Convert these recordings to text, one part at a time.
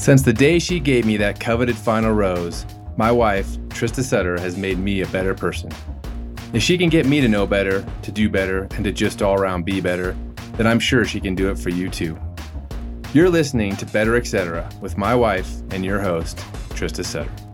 Since the day she gave me that coveted final rose, my wife, Trista Sutter, has made me a better person. If she can get me to know better, to do better, and to just all around be better, then I'm sure she can do it for you too. You're listening to Better Etc. with my wife and your host, Trista Sutter.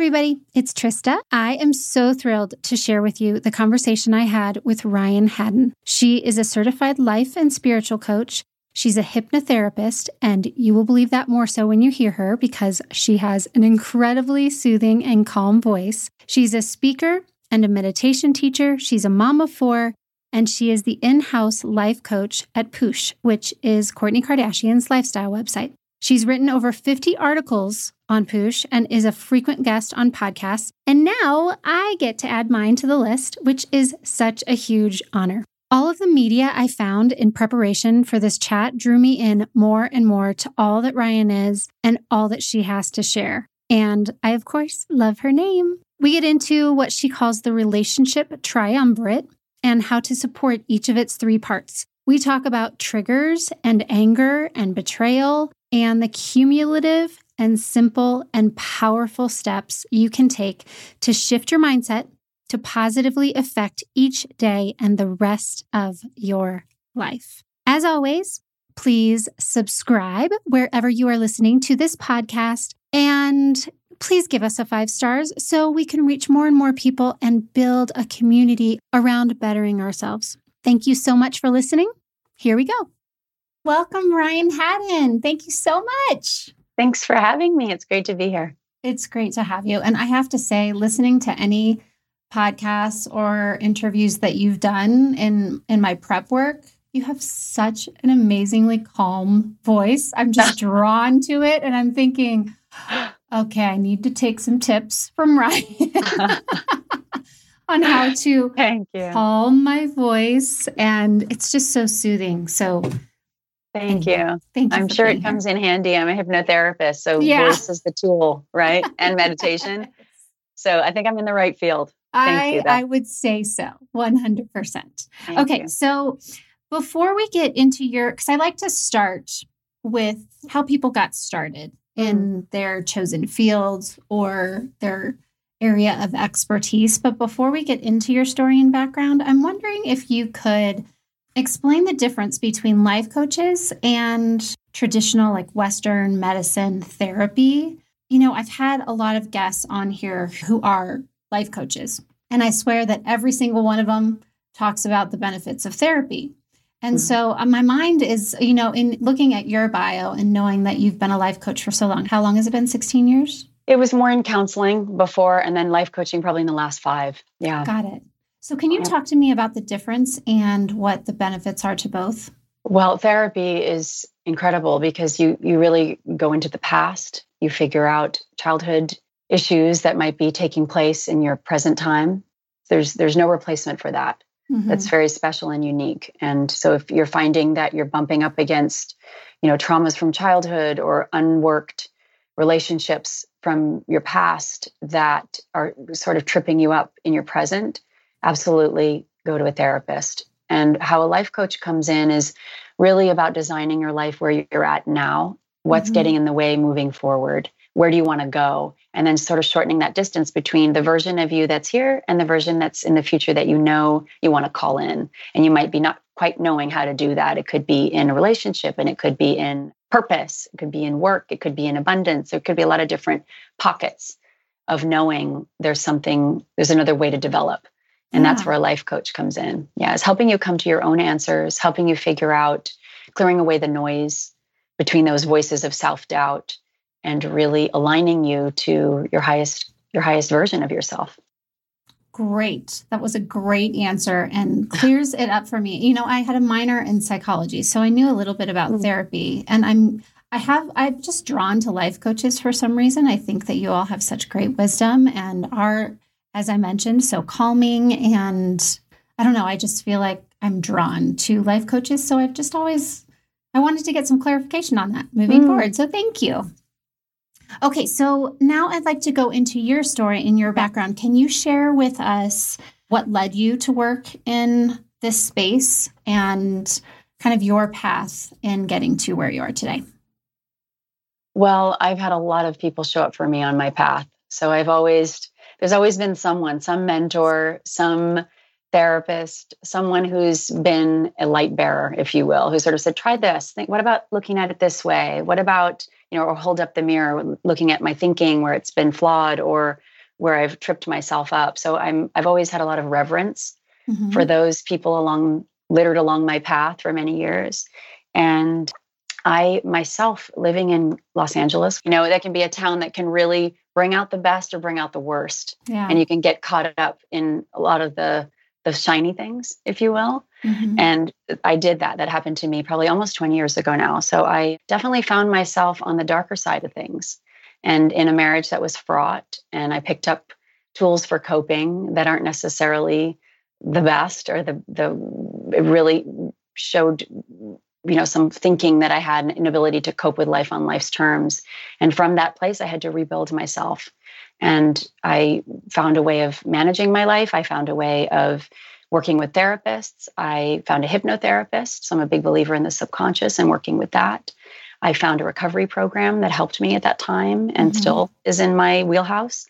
Everybody, it's Trista. I am so thrilled to share with you the conversation I had with Ryan Haddon. She is a certified life and spiritual coach. She's a hypnotherapist, and you will believe that more so when you hear her because she has an incredibly soothing and calm voice. She's a speaker and a meditation teacher. She's a mom of four, and she is the in house life coach at Poosh, which is Kourtney Kardashian's lifestyle website. She's written over 50 articles on Poosh and is a frequent guest on podcasts. And now I get to add mine to the list, which is such a huge honor. All of the media I found in preparation for this chat drew me in more and more to all that Ryan is and all that she has to share. And I, of course, love her name. We get into what she calls the relationship triumvirate and how to support each of its three parts. We talk about triggers and anger and betrayal and the cumulative and simple and powerful steps you can take to shift your mindset to positively affect each day and the rest of your life. As always, please subscribe wherever you are listening to this podcast and please give us a five stars so we can reach more and more people and build a community around bettering ourselves. Thank you so much for listening. Here we go. Welcome, Ryan Haddon. Thank you so much. Thanks for having me. It's great to be here. It's great to have you. And I have to say, listening to any podcasts or interviews that you've done in in my prep work, you have such an amazingly calm voice. I'm just drawn to it and I'm thinking, okay, I need to take some tips from Ryan on how to Thank you. calm my voice and it's just so soothing. So Thank you. Thank you. I'm sure it comes here. in handy. I'm a hypnotherapist, so Yeah. voice is the tool, right? And meditation. So I think I'm in the right field. Thank I, you. I would say so, 100%. Thank okay, you. so before we get into your, because I like to start with how people got started in mm. their chosen fields or their area of expertise. But before we get into your story and background, I'm wondering if you could explain the difference between life coaches and traditional, like Western medicine therapy. You know, I've had a lot of guests on here who are life coaches, and I swear that every single one of them talks about the benefits of therapy. And Mhm. so uh, my mind is, you know, in looking at your bio and knowing that you've been a life coach for so long. How long has it been? 16 years? It was more in counseling before and then life coaching probably in the last five. Yeah. Got it. So can you talk to me about the difference and what the benefits are to both? Well, therapy is incredible because you you really go into the past, you figure out childhood issues that might be taking place in your present time. There's there's no replacement for that. Mhm. That's very special and unique. And so if you're finding that you're bumping up against, you know, traumas from childhood or unworked relationships from your past that are sort of tripping you up in your present, absolutely go to a therapist. And how a life coach comes in is really about designing your life where you're at now. What's Mhm. getting in the way moving forward? Where do you want to go? And then sort of shortening that distance between the version of you that's here and the version that's in the future that you know you want to call in. And you might be not quite knowing how to do that. It could be in a relationship and it could be in purpose, it could be in work, it could be in abundance. it could be a lot of different pockets of knowing there's something, there's another way to develop. And that's where a life coach comes in. Yeah, it's helping you come to your own answers, helping you figure out, clearing away the noise between those voices of self-doubt and really aligning you to your highest your highest version of yourself. Great. That was a great answer and clears it up for me. You know, I had a minor in psychology, so I knew a little bit about Mm. therapy and I'm I have I'm just drawn to life coaches for some reason. I think that you all have such great wisdom and are as I mentioned so calming and I don't know, I just feel like I'm drawn to life coaches, so I've just always I wanted to get some clarification on that moving Mm. forward. So thank you. Okay, so now I'd like to go into your story and your background. Can you share with us what led you to work in this space and kind of your path in getting to where you are today? Well, I've had a lot of people show up for me on my path. So I've always, there's always been someone, some mentor, some therapist, someone who's been a light bearer, if you will, who sort of said, try this. Think, what about looking at it this way? What about, you know, or hold up the mirror, looking at my thinking where it's been flawed or where I've tripped myself up. So I'm I've always had a lot of reverence mm-hmm. for those people along littered along my path for many years. And I myself living in Los Angeles, you know, that can be a town that can really bring out the best or bring out the worst. Yeah. And you can get caught up in a lot of the the shiny things, if you will. Mm-hmm. And I did that. That happened to me probably almost 20 years ago now. So I definitely found myself on the darker side of things and in a marriage that was fraught. And I picked up tools for coping that aren't necessarily the best or the the it really showed you know some thinking that i had an inability to cope with life on life's terms. And from that place i had to rebuild myself. And i found a way of managing my life. I found a way of working with therapists. I found a hypnotherapist so i'm a big believer in the subconscious and working with that. I found a recovery program that helped me at that time and mm-hmm. still is in my wheelhouse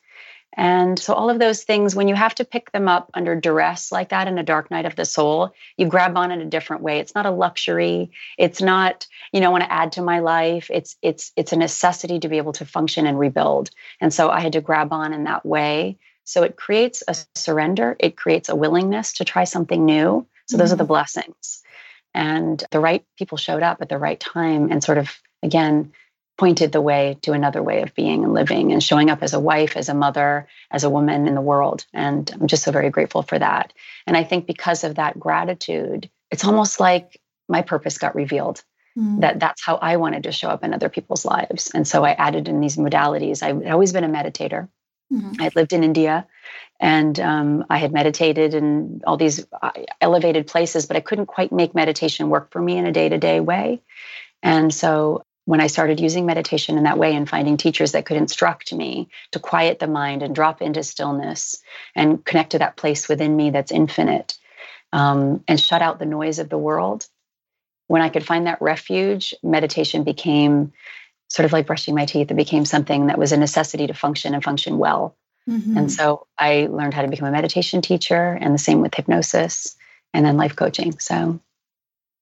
and so, all of those things, when you have to pick them up under duress like that in a dark night of the soul, you grab on in a different way. It's not a luxury. It's not, you know, I want to add to my life. It's it's it's a necessity to be able to function and rebuild. And so, I had to grab on in that way. So it creates a surrender. It creates a willingness to try something new. So those mm-hmm. are the mm-hmm. blessings. And the right people showed up at the right time and sort of again pointed the way to another way of being and living and showing up as a wife, as a mother, as a woman in the world. And I'm just so very grateful for that. And I think because of that gratitude, it's almost like my purpose got revealed. Mm. That that's how I wanted to show up in other people's lives. And so I added in these modalities. I've always been a meditator. Mm-hmm. I had lived in India and um, I had meditated in all these uh, elevated places, but I couldn't quite make meditation work for me in a day to day way. And so when I started using meditation in that way and finding teachers that could instruct me to quiet the mind and drop into stillness and connect to that place within me that's infinite um, and shut out the noise of the world, when I could find that refuge, meditation became sort of like brushing my teeth. It became something that was a necessity to function and function well. Mm-hmm. And so I learned how to become a meditation teacher, and the same with hypnosis and then life coaching. So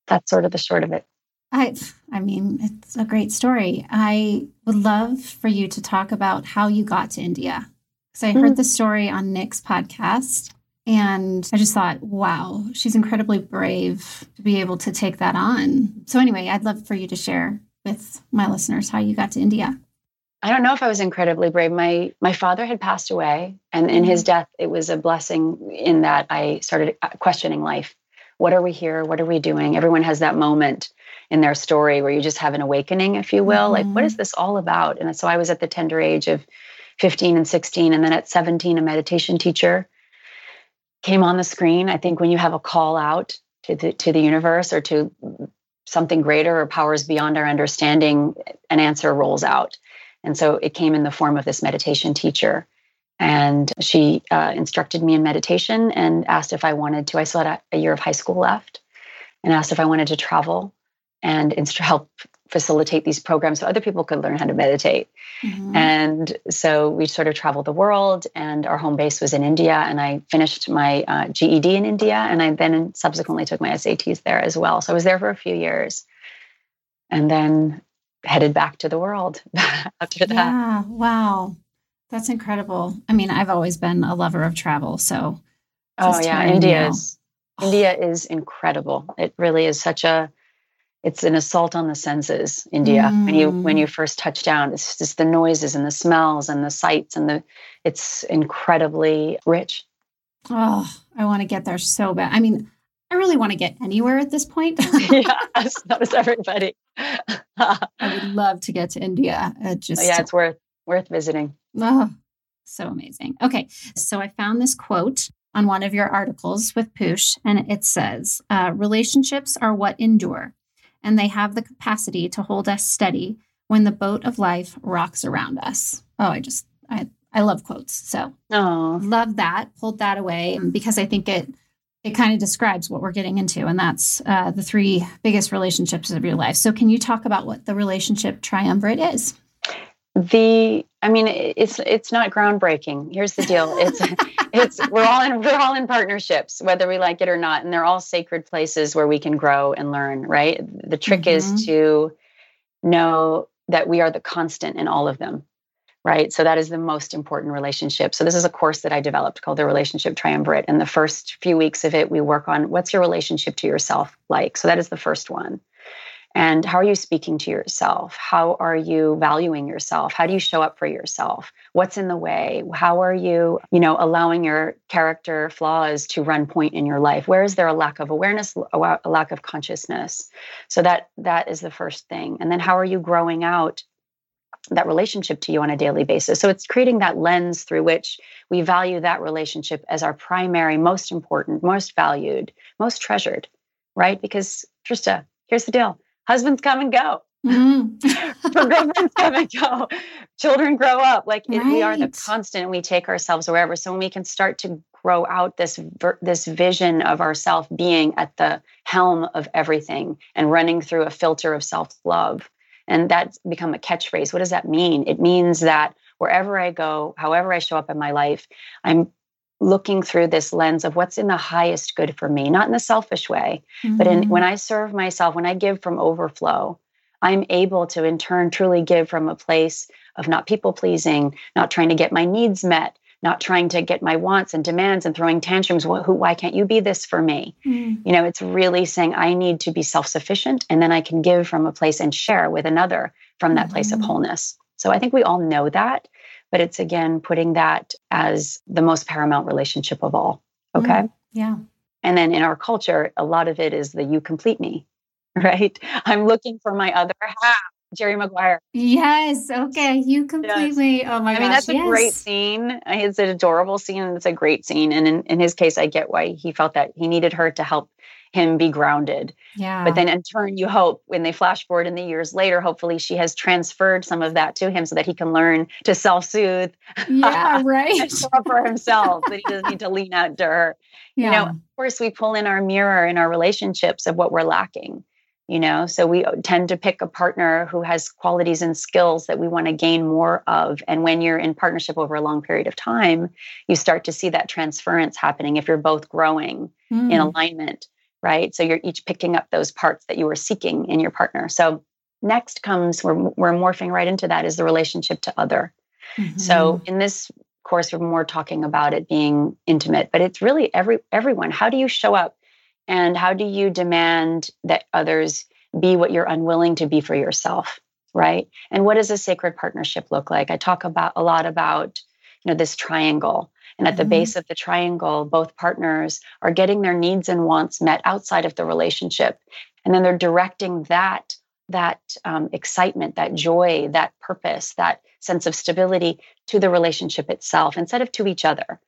that's sort of the short of it. I I mean, it's a great story. I would love for you to talk about how you got to India. Because I mm-hmm. heard the story on Nick's podcast and I just thought, wow, she's incredibly brave to be able to take that on. So anyway, I'd love for you to share with my listeners how you got to India. I don't know if I was incredibly brave. My my father had passed away and in his mm-hmm. death it was a blessing in that I started questioning life. What are we here? What are we doing? Everyone has that moment in their story where you just have an awakening, if you will. Mm-hmm. Like, what is mm-hmm. this all about? And so I was at the tender age of 15 and 16. And then at 17, a meditation teacher came on the screen. I think when you have a call out to the, to the universe or to something greater or powers beyond our understanding, an answer rolls out. And so it came in the form of this meditation teacher. And she uh, instructed me in meditation and asked if I wanted to. I still had a, a year of high school left and asked if I wanted to travel and help facilitate these programs so other people could learn how to meditate. Mm-hmm. And so we sort of traveled the world, and our home base was in India. And I finished my uh, GED in India, and I then subsequently took my SATs there as well. So I was there for a few years, and then headed back to the world after that. Yeah, wow, that's incredible. I mean, I've always been a lover of travel, so oh yeah, India is India is incredible. It really is such a it's an assault on the senses india mm. when you when you mm. first touch down it's just the noises and the smells and the sights and the it's incredibly rich oh i want to get there so bad i mean i really want to get anywhere at this point yeah that was everybody i would love to get to india it just yeah it's worth worth visiting oh so amazing okay so i found this quote on one of your articles with Poosh, and it says, uh, Relationships are what endure and they have the capacity to hold us steady when the boat of life rocks around us. Oh, I just I I love quotes. So oh. love that. Pulled that away because I think it it kind of describes what we're getting into, and that's uh, the three biggest relationships of your life. So, can you talk about what the relationship triumvirate is? The, I mean, it's it's not groundbreaking. Here's the deal: it's it's we're all in we're all in partnerships, whether we like it or not, and they're all sacred places where we can grow and learn. Right. The trick mm-hmm. is to know that we are the constant in all of them right? So that is the most important relationship. So this is a course that I developed called the Relationship Triumvirate. And the first few weeks of it, we work on what's your relationship to yourself like. So that is the first one. And how are you speaking to yourself? How are you valuing yourself? How do you show up for yourself? What's in the way? How are you, you know, allowing your character flaws to run point in your life? Where is there a lack of awareness, a lack of consciousness? So that that is the first thing. And then how are you growing out that relationship to you on a daily basis. So it's creating that lens through which we value that relationship as our primary, most important, most valued, most treasured, right? Because Trista, here's the deal husbands come and go. Mm-hmm. girlfriends come and go. Children grow up. Like right. we are the constant we take ourselves wherever. So when we can start to grow out this this vision of ourself being at the helm of everything and running through a filter of self-love and that's become a catchphrase. What does that mean? It means that wherever I go, however I show up in my life, I'm looking through this lens of what's in the highest good for me, not in a selfish way, mm-hmm. but in when mm-hmm. I serve myself, when I give from overflow, I'm able to in turn truly give from a place of not people pleasing, not trying to get my needs met, not trying to get my wants and demands and throwing tantrums. Who, why can't you be this for me? Mm. You know, it's really saying I need to be self sufficient and then I can give from a place and share with another from that mm-hmm. place of mm-hmm. wholeness. So I think we all know that, but it's again putting that as the most paramount relationship of all. Okay. Mm. Yeah. And then in our culture, a lot of it is the you complete me, right? I'm looking for my other half. Jerry Maguire. Yes. Okay. You completely. Yes. Oh my I gosh. mean, that's yes. a great scene. It's an adorable scene. It's a great scene. And in, in his case, I get why he felt that he needed her to help him be grounded. Yeah. But then in turn, you hope when they flash forward in the years later, hopefully she has transferred some of that to him so that he can learn to self soothe. Yeah. Right. for himself, that he doesn't need to lean out to her. Yeah. You know, of course, we pull in our mirror in our relationships of what we're lacking you know so we tend to pick a partner who has qualities and skills that we want to gain more of and when you're in partnership over a long period of time you start to see that transference happening if you're both growing mm. in alignment right so you're each picking up those parts that you were seeking in your partner so next comes we're, we're morphing right into that is the relationship to other mm-hmm. so in this course we're more talking about it being intimate but it's really every everyone how do you show up and how do you demand that others be what you're unwilling to be for yourself? Right. And what does a sacred partnership look like? I talk about a lot about, you know, this triangle. And at the mm-hmm. base of the triangle, both partners are getting their needs and wants met outside of the relationship. And then they're directing that that um, excitement, that joy, that purpose, that sense of stability to the relationship itself instead of to each other.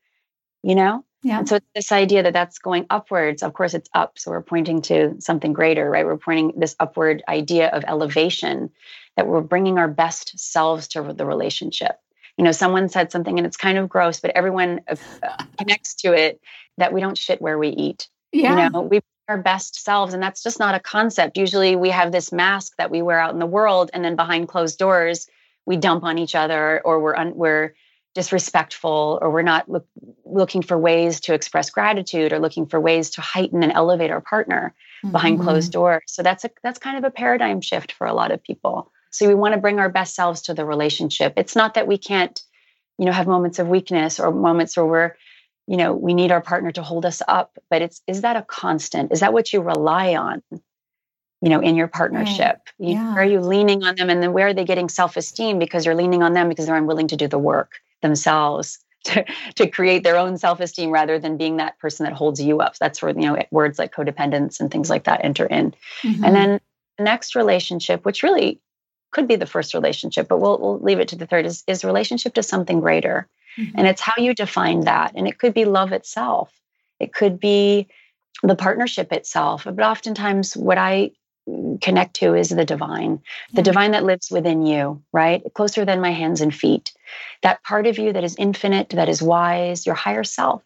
You know, yeah. And so it's this idea that that's going upwards. Of course, it's up. So we're pointing to something greater, right? We're pointing this upward idea of elevation that we're bringing our best selves to the relationship. You know, someone said something and it's kind of gross, but everyone connects to it that we don't shit where we eat. Yeah. You know, we our best selves and that's just not a concept. Usually we have this mask that we wear out in the world and then behind closed doors we dump on each other or we're un- we're disrespectful or we're not look, looking for ways to express gratitude or looking for ways to heighten and elevate our partner mm-hmm. behind closed doors so that's a that's kind of a paradigm shift for a lot of people so we want to bring our best selves to the relationship it's not that we can't you know have moments of weakness or moments where we're you know we need our partner to hold us up but it's is that a constant is that what you rely on you know in your partnership right. yeah. are you leaning on them and then where are they getting self-esteem because you're leaning on them because they're unwilling to do the work themselves to, to create their own self-esteem rather than being that person that holds you up. That's where you know words like codependence and things like that enter in. Mm-hmm. And then the next relationship, which really could be the first relationship, but we'll we'll leave it to the third, is, is relationship to something greater. Mm-hmm. And it's how you define that. And it could be love itself. It could be the partnership itself. But oftentimes what I connect to is the divine, the divine that lives within you, right? Closer than my hands and feet. That part of you that is infinite, that is wise, your higher self.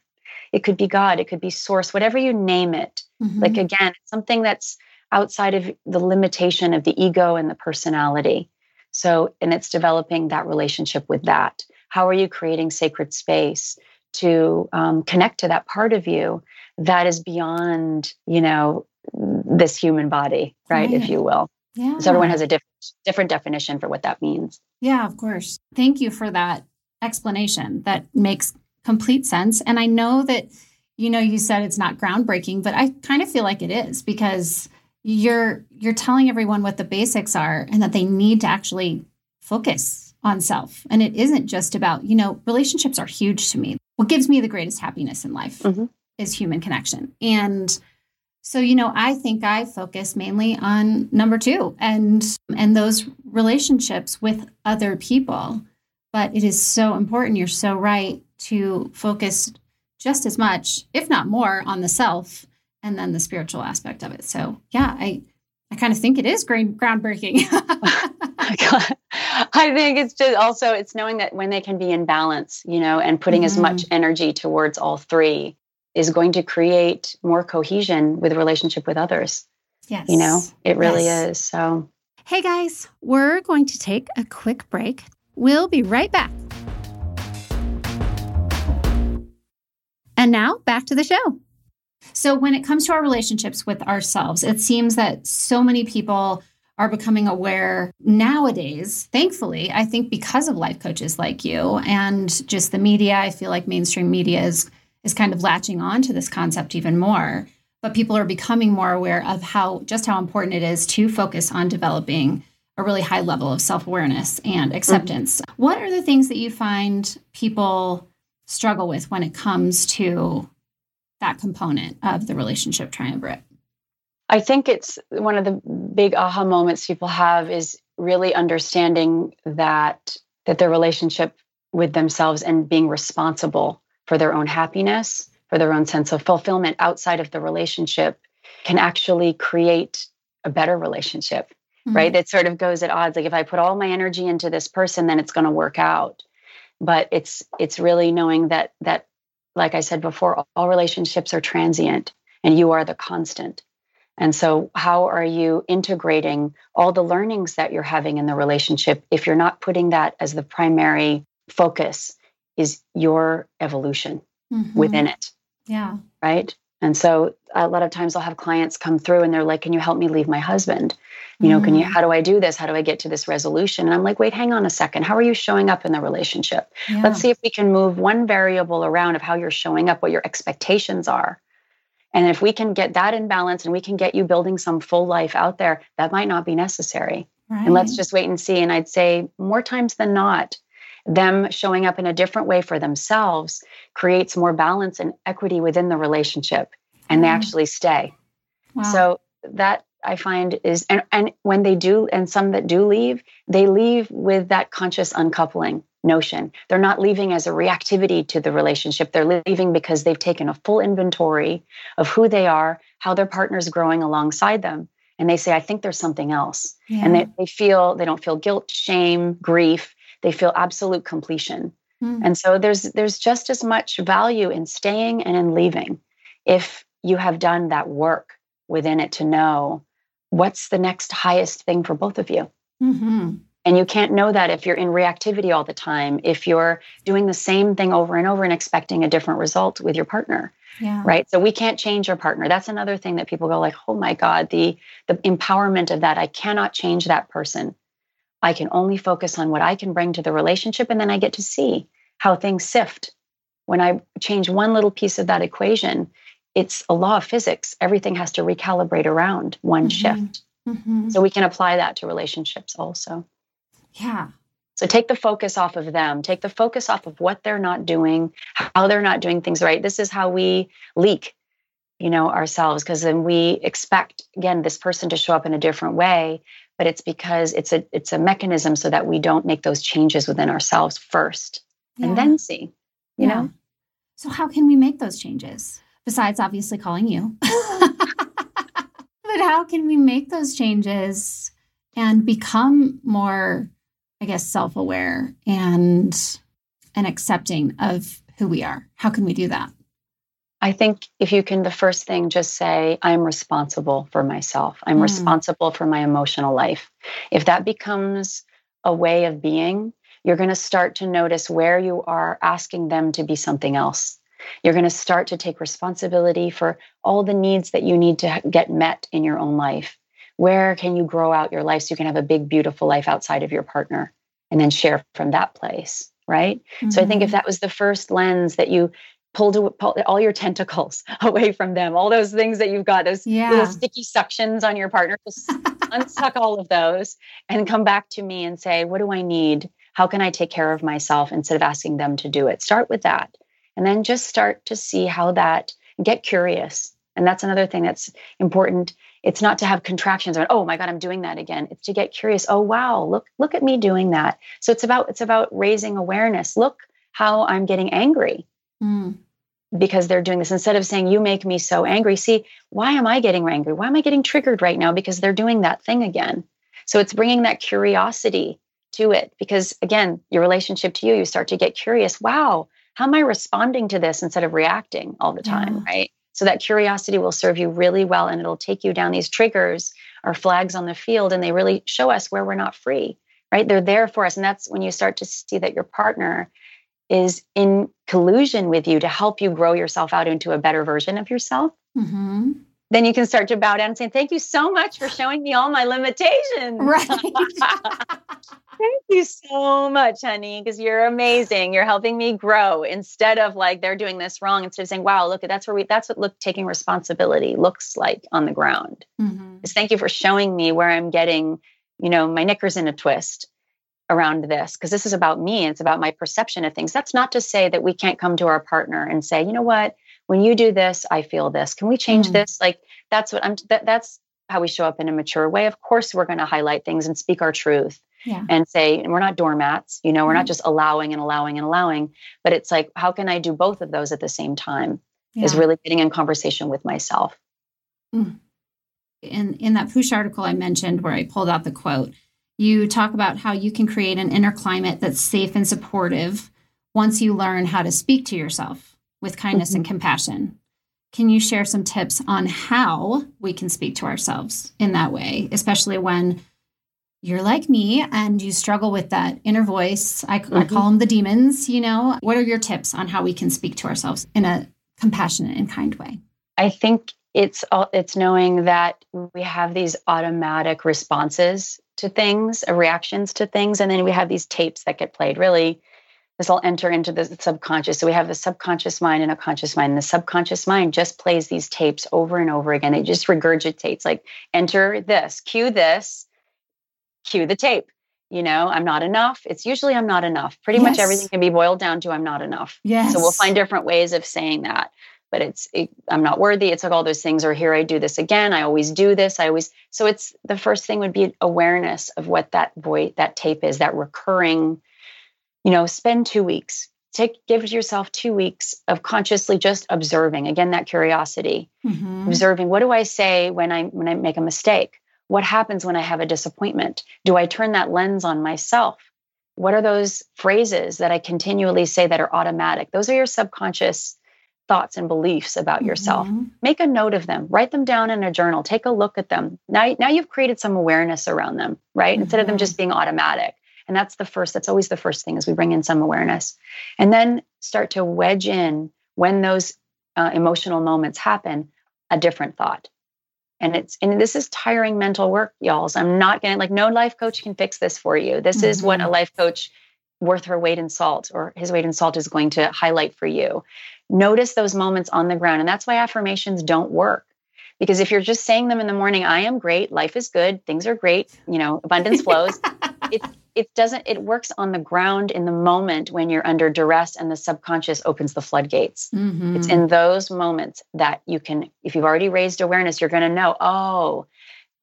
It could be God, it could be source, whatever you name it. Mm-hmm. Like again, something that's outside of the limitation of the ego and the personality. So, and it's developing that relationship with that. How are you creating sacred space to um, connect to that part of you that is beyond, you know, this human body, right, right. if you will? Yeah. So everyone has a different different definition for what that means. Yeah, of course. Thank you for that explanation. That makes complete sense. And I know that you know you said it's not groundbreaking, but I kind of feel like it is because you're you're telling everyone what the basics are and that they need to actually focus on self. And it isn't just about, you know, relationships are huge to me. What gives me the greatest happiness in life mm-hmm. is human connection. And so, you know, I think I focus mainly on number 2 and and those relationships with other people. But it is so important, you're so right to focus just as much, if not more, on the self and then the spiritual aspect of it. So, yeah, I I kind of think it is great, groundbreaking. I think it's just also it's knowing that when they can be in balance, you know, and putting mm-hmm. as much energy towards all three is going to create more cohesion with relationship with others. Yes. You know, it really yes. is. So, hey guys, we're going to take a quick break. We'll be right back. And now back to the show. So, when it comes to our relationships with ourselves, it seems that so many people are becoming aware nowadays, thankfully, I think because of life coaches like you and just the media, I feel like mainstream media is is kind of latching on to this concept even more. But people are becoming more aware of how just how important it is to focus on developing a really high level of self-awareness and mm-hmm. acceptance. Mm-hmm. What are the things that you find people struggle with when it comes to that component of the relationship triumvirate? I think it's one of the big aha moments people have is really understanding that that their relationship with themselves and being responsible for their own happiness, for their own sense of fulfillment outside of the relationship can actually create a better relationship, mm-hmm. right? That sort of goes at odds. Like if I put all my energy into this person, then it's going to work out. But it's it's really knowing that that, like I said before, all relationships are transient and you are the constant. And so, how are you integrating all the learnings that you're having in the relationship if you're not putting that as the primary focus? Is your evolution mm-hmm. within it? Yeah. Right. And so, a lot of times I'll have clients come through and they're like, Can you help me leave my husband? You know, mm-hmm. can you, mm. how do I do this? How do I get to this resolution? And I'm like, Wait, hang on a second. How are you showing up in the relationship? Yeah. Let's see if we can move one variable around of how you're showing up, what your expectations are and if we can get that in balance and we can get you building some full life out there, that might not be necessary. Right. And let's just wait and see. And I'd say more times than not, them showing up in a different way for themselves creates more balance and equity within the relationship and they mm. actually stay. Wow. So that I find is and, and when they do and some that do leave, they leave with that conscious uncoupling notion. They're not leaving as a reactivity to the relationship. They're leaving because they've taken a full inventory of who they are, how their partner's growing alongside them. And they say, I think there's something else. Yeah. And they, they feel, they don't feel guilt, shame, grief. They feel absolute completion. Mm. And so there's there's just as much value in staying and in leaving if you have done that work within it to know what's the next highest thing for both of you. Mm-hmm. And you can't know that if you're in reactivity all the time, if you're doing the same thing over and over and expecting a different result with your partner. Yeah. Right. So we can't change our partner. That's another thing that people go like, oh my God, the the empowerment of that. I cannot change that person. I can only focus on what I can bring to the relationship. And then I get to see how things sift. When I change one little piece of that equation, it's a law of physics. Everything has to recalibrate around one mm-hmm. shift. Mm-hmm. So we can apply that to relationships also. Yeah. So take the focus off of them, take the focus off of what they're not doing, how they're not doing things right. This is how we leak, you know, ourselves because then we expect again this person to show up in a different way, but it's because it's a it's a mechanism so that we don't make those changes within ourselves first yeah. and then see, you yeah. know. So how can we make those changes besides obviously calling you? but how can we make those changes and become more I guess, self aware and and accepting of who we are. How can we do that? I think if you can, the first thing, just say, I'm responsible for myself. I'm mm. responsible for my emotional life. If that becomes a way of being, you're going to start to notice where you are asking them to be something else. You're going to start to take responsibility for all the needs that you need to get met in your own life. Where can you grow out your life so you can have a big, beautiful life outside of your partner and then share from that place? Right. Mm-hmm. So I think if mm-hmm. that was the first lens that you pulled all your tentacles away from them, all those things that you've got, those yeah. little sticky suctions on your partner, just unsuck all of those and come back to me and say, what do I need? How can I take care of myself instead of asking them to do it? Start with that. And then just start to see how that, get curious. And that's another thing that's important. It's not to have contractions or, oh my God, I'm doing that again. It's to get curious. Oh wow, look, look at me doing that. So it's about it's about raising awareness. Look how I'm getting angry. Mm because they're doing this. Instead of saying you make me so angry see why am i getting angry? Why am i getting triggered right now? Because they're doing that thing again. So it's bringing that curiosity to it because again your relationship to you you start to get curious. Wow how am i responding to this instead of reacting all the time yeah. right? So that curiosity will serve you really well and it'll take you down these triggers or flags on the field and they really show us where we're not free right? They're there for us. And that's when you start to see that your partner is in collusion with you to help you grow yourself out into a better version of yourself, mm-hmm. then you can start to bow down and say, Thank you so much for showing me all my limitations. Right. Thank you so much, honey, because you're amazing. You're helping me grow instead of like they're doing this wrong. Instead of saying, "Wow, look, at that's where we that's what look taking responsibility looks like on the ground." Mm-hmm. Is thank you for showing me where I'm getting, you know, my knickers in a twist around this because this is about me it's about my perception of things that's not to say that we can't come to our partner and say you know what when you do this i feel this can we change mm. this like that's what i'm that, that's how we show up in a mature way of course we're going to highlight things and speak our truth yeah. and say and we're not doormats you know we're mm. not just allowing and allowing and allowing but it's like how can i do both of those at the same time yeah. is really getting in conversation with myself mm. in in that Poosh article i mentioned where i pulled out the quote you talk about how you can create an inner climate that's safe and supportive once you learn how to speak to yourself with kindness mm-hmm. and compassion. Can you share some tips on how we can speak to ourselves in that way, especially when you're like me and you struggle with that inner voice? I, mm-hmm. I call them the demons, you know. What are your tips on how we can speak to ourselves in a compassionate and kind way? I think it's all, it's knowing that we have these automatic responses to things, uh, reactions to things. And then we have these tapes that get played. Really, this will enter into the subconscious. So we have the subconscious mind and a conscious mind. And the subconscious mind just plays these tapes over and over again. It just regurgitates like enter this, cue this, cue the tape. You know, I'm not enough. It's usually I'm not enough. Pretty yes. much everything can be boiled down to I'm not enough. Yes. So we'll find different ways of saying that but it's it, i'm not worthy. It's like all those things or here i do this again i always do this i always so it's the first thing would be awareness of what that voice that tape is that recurring you know spend two weeks take give yourself two weeks of consciously just observing again that curiosity. Mm-hmm. observing what do i say when i when i make a mistake? What happens when i have a disappointment? Do i turn that lens on myself? What are those phrases that i continually say that are automatic? Those are your subconscious thoughts and beliefs about yourself. Mm-hmm. Make a note of them, write them down in a journal, take a look at them. Now, now you've created some awareness around them, right? Mm-hmm. Instead of them just mm-hmm. being automatic. And that's the first, that's always the first thing is we bring in some awareness. And then start to wedge in when those uh, emotional moments happen, a different thought. And it's and this is tiring mental work, y'all. So I'm not gonna like no life coach can fix this for you. This mm-hmm. is what a mm-hmm. life coach worth her weight in salt or his weight in salt is going to highlight for you. Notice those moments on the ground. And that's why affirmations don't work. Because if you're just saying them in the morning, I am great, life is good, things are great, you know, abundance flows, it, it doesn't, it works on the ground in the moment when you're under duress and the subconscious opens the floodgates. Mm-hmm. It's in those moments that you can, if you've already raised awareness, you're going to know, oh,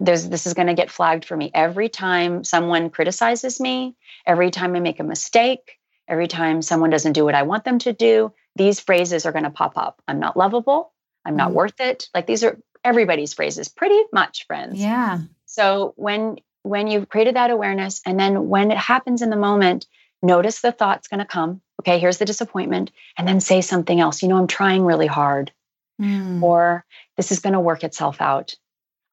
there's this is going to get flagged for me every time someone criticizes me every time i make a mistake every time someone doesn't do what i want them to do these phrases are going to pop up. I'm not lovable. I'm not mm. worth it. Like these are everybody's phrases, pretty much, friends. Yeah. So when when you've created that awareness, and then when it happens in the moment, notice the thought's going to come. Okay, here's the disappointment, and then say something else. You know, I'm trying really hard. mm. or this is going to work itself out.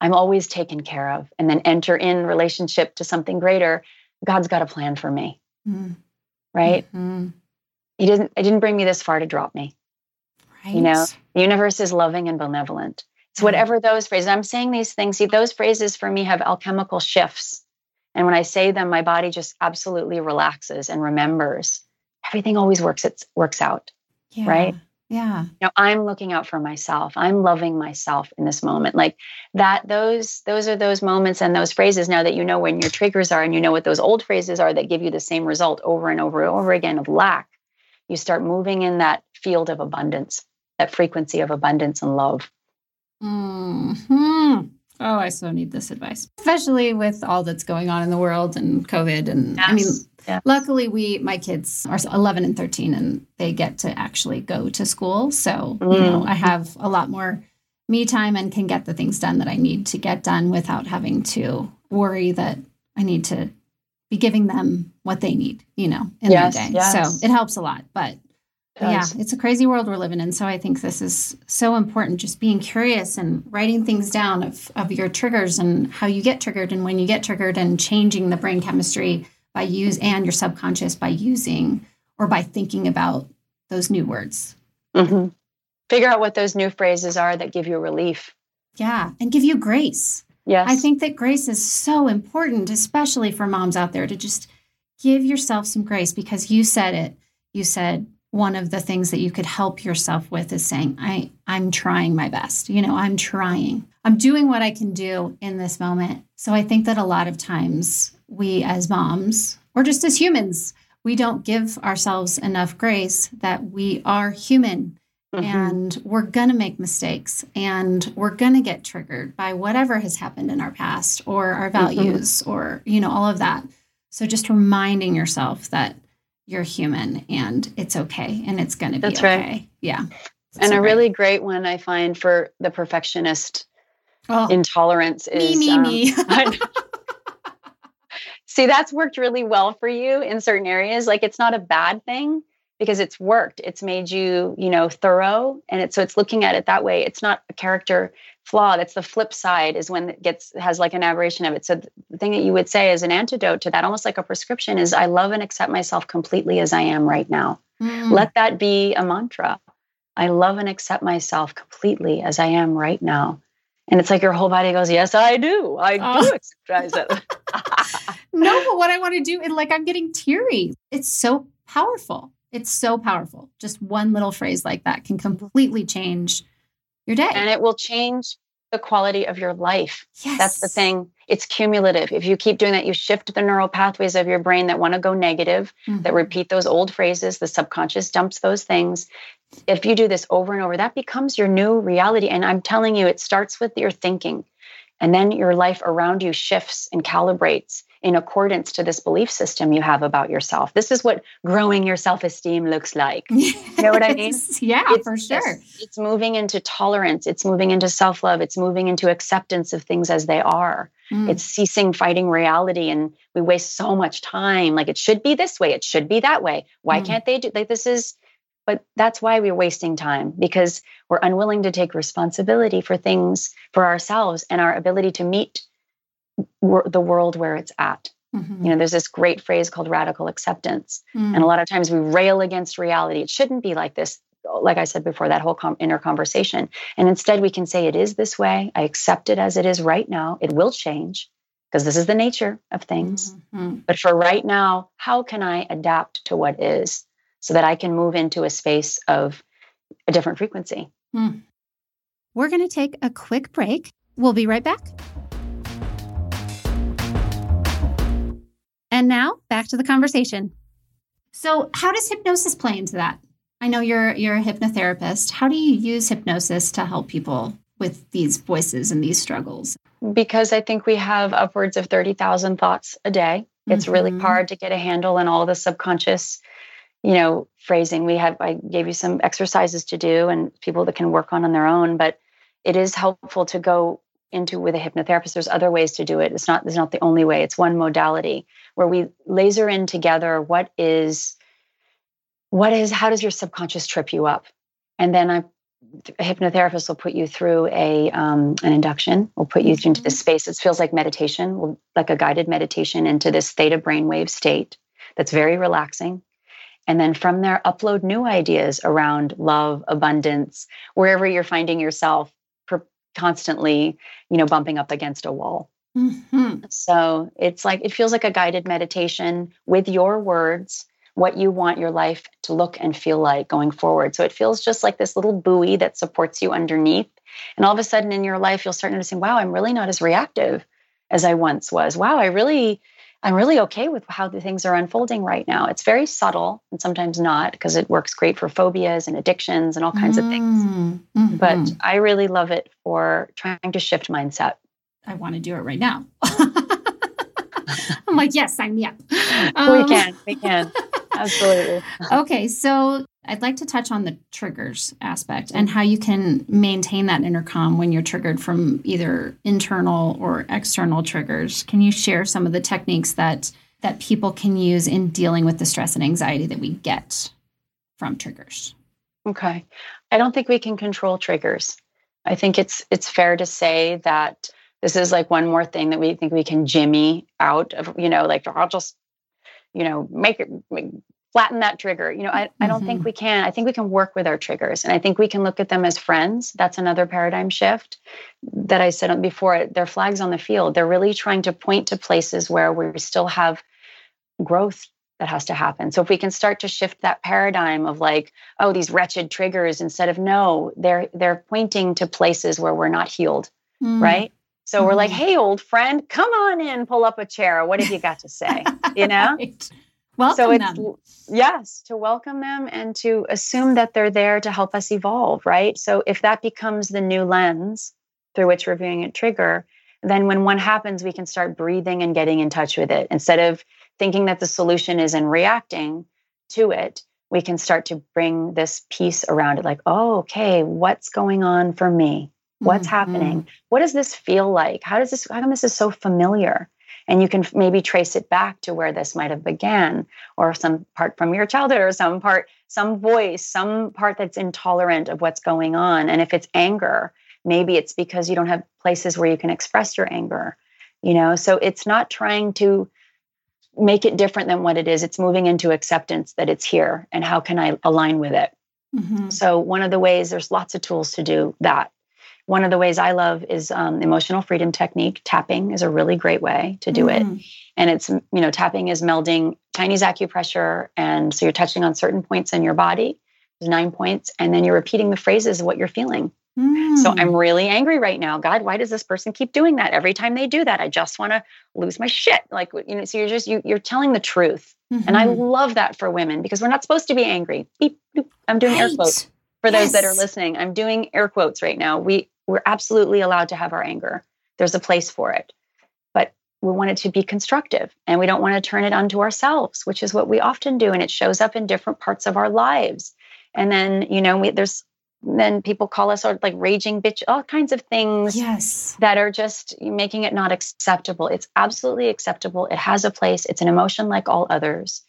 I'm always taken care of. And then enter in relationship to something greater. God's got a plan for me. Mm. Right? Mm-hmm. He didn't I didn't bring me this far to drop me. Right. You know, the universe is loving and benevolent. It's whatever those phrases. I'm saying these things. See, those phrases for me have alchemical shifts. And when I say them, my body just absolutely relaxes and remembers. Everything always works it works out. Yeah. Right? Yeah. You know, I'm looking out for myself. I'm loving myself in this moment. Like that, those, those are those moments and those phrases now that you know when your triggers are and you know what those old phrases are that give you the same result over and over and over again of lack. You start moving in that field of abundance, that frequency of abundance and love. Hmm. Oh, I so need this advice, especially with all that's going on in the world and COVID. And yes. I mean, yes. luckily, we my kids are 11 and 13, and they get to actually go to school. So mm. you know, I have a lot more me time and can get the things done that I need to get done without having to worry that I need to be giving them what they need, you know, in yes, their day. Yes. So it helps a lot. But yeah, it's a crazy world we're living in. So I think this is so important. Just being curious and writing things down of, of your triggers and how you get triggered and when you get triggered and changing the brain chemistry by use and your subconscious by using or by thinking about those new words. Mm-hmm. Figure out what those new phrases are that give you relief. Yeah, and give you grace. Yes. I think that grace is so important, especially for moms out there, to just give yourself some grace because you said it. You said, one of the things that you could help yourself with is saying i i'm trying my best you know i'm trying i'm doing what i can do in this moment so i think that a lot of times we as moms or just as humans we don't give ourselves enough grace that we are human mm-hmm. and we're going to make mistakes and we're going to get triggered by whatever has happened in our past or our mm-hmm. values mm-hmm. or you know all of that so just reminding yourself that you're human and it's okay and it's going to be That's okay. Right. Yeah. and so a great. really great one I find for the perfectionist oh, intolerance is me, me, um, me. See, that's worked really well for you in certain areas. Like it's not a bad thing because it's worked. It's made you, you know, thorough. And it's so it's looking at it that way. It's not a character flaw. That's the flip side is when it gets has like an aberration of it. So the thing that you would say as an antidote to that, almost like a prescription, is I love and accept myself completely as I am right now. Mm. Let that be a mantra. I love and accept myself completely as I am right now. And it's like your whole body goes, Yes, I do. I oh. do exercise myself. no, but what I want to do, and like I'm getting teary. It's so powerful. It's so powerful. Just one little phrase like that can completely change your day. And it will change the quality of your life. Yes. That's the thing. It's cumulative. If you keep doing that, you shift the neural pathways of your brain that want to go negative, mm-hmm. that repeat those old phrases. The subconscious dumps those things. If you do this over and over, that becomes your new reality. And I'm telling you, it starts with your thinking. And then your life around you shifts and calibrates in accordance to this belief system you have about yourself. This is what growing your self esteem looks like. You know what I mean? yeah, it's, for sure. It's, it's moving into tolerance, it's moving into self love, it's moving into acceptance of things as they are. Mm. It's ceasing fighting reality. And we waste so much time. Like it should be this way, it should be that way. Why mm. can't they do like this is but that's why we're wasting time because we're unwilling to take responsibility for things for ourselves and our ability to meet the world where it's at. Mm-hmm. You know, there's this great phrase called radical acceptance. Mm. And a lot of times we rail against reality. It shouldn't be like this. Like I said before, that whole com- inner conversation. And instead, we can say, It is this way. I accept it as it is right now. It will change because this is the nature of things. Mm-hmm. But for right now, how can I adapt to what is so that I can move into a space of a different frequency? Mm. We're going to take a quick break. We'll be right back. And now back to the conversation. So, how does hypnosis play into that? I know you're you're a hypnotherapist. How do you use hypnosis to help people with these voices and these struggles? Because I think we have upwards of 30,000 thoughts a day. It's mm-hmm. really hard to get a handle on all the subconscious, you know, phrasing. We have I gave you some exercises to do and people that can work on on their own, but it is helpful to go into with a hypnotherapist there's other ways to do it it's not it's not the only way it's one modality where we laser in together what is what is how does your subconscious trip you up and then i a hypnotherapist will put you through a um, an induction. We'll put you mm-hmm. into this space. It feels like meditation, like a guided meditation into this theta brainwave state. That's very relaxing. And then from there, upload new ideas around love, abundance, wherever you're finding yourself constantly, you know, bumping up against a wall. Mm-hmm. So it's like, it feels like a guided meditation with your words what you want your life to look and feel like going forward. So it feels just like this little buoy that supports you underneath. And all of a sudden in your life, you'll start noticing, wow, I'm really not as reactive as I once was. Wow, I really, I'm really okay with how the things are unfolding right now. It's very subtle and sometimes not because it works great for phobias and addictions and all kinds mm, of things. Mm-hmm. But I really love it for trying to shift mindset. I want to do it right now. I'm like, yes, sign me up. Um, we can, we can. Absolutely. okay, so I'd like to touch on the triggers aspect and how you can maintain that intercom when you're triggered from either internal or external triggers. Can you share some of the techniques that that people can use in dealing with the stress and anxiety that we get from triggers? Okay. I don't think we can control triggers. I think it's it's fair to say that this is like one more thing that we think we can jimmy out of, you know, like I'll just you know, make it make, flatten that trigger. You know, I, I don't mm-hmm. think we can. I think we can work with our triggers and I think we can look at them as friends. That's another paradigm shift that I said before. They're flags on the field. They're really trying to point to places where we still have growth that has to happen. So if we can start to shift that paradigm of like, oh, these wretched triggers instead of no, they're they're pointing to places where we're not healed, mm. right? So we're like, mm-hmm. hey, old friend, come on in, pull up a chair. What have you got to say? You know? right. Welcome so it's them. yes, to welcome them and to assume that they're there to help us evolve, right? So if that becomes the new lens through which we're viewing a trigger, then when one happens, we can start breathing and getting in touch with it. Instead of thinking that the solution is in reacting to it, we can start to bring this peace around it like, oh, okay, what's going on for me? What's mm-hmm. happening? What does this feel like? How does this, how come this is so familiar? And you can maybe trace it back to where this might have began, or some part from your childhood, or some part, some voice, some part that's intolerant of what's going on. And if it's anger, maybe it's because you don't have places where you can express your anger. You know, so it's not trying to make it different than what it is. It's moving into acceptance that it's here and how can I align with it. Mm-hmm. So, one of the ways, there's lots of tools to do that. One of the ways I love is um, emotional freedom technique. Tapping is a really great way to do mm. it. And it's, you know, tapping is melding Chinese acupressure. And so you're touching on certain points in your body, there's nine points, and then you're repeating the phrases of what you're feeling. Mm. So I'm really angry right now. God, why does this person keep doing that? Every time they do that, I just want to lose my shit. Like, you know, so you're just, you, you're telling the truth. Mm-hmm. And I mm-hmm. love that for women because we're not supposed to be angry. Beep, beep. I'm doing right. air quotes for yes. those that are listening. I'm doing air quotes right now. We we're absolutely allowed to have our anger. There's a place for it. But we want it to be constructive and we don't want to turn it onto ourselves, which is what we often do. And it shows up in different parts of our lives. And then, you know, we, there's then people call us or like raging bitch, all kinds of things yes. that are just making it not acceptable. It's absolutely acceptable. It has a place. It's an emotion like all others.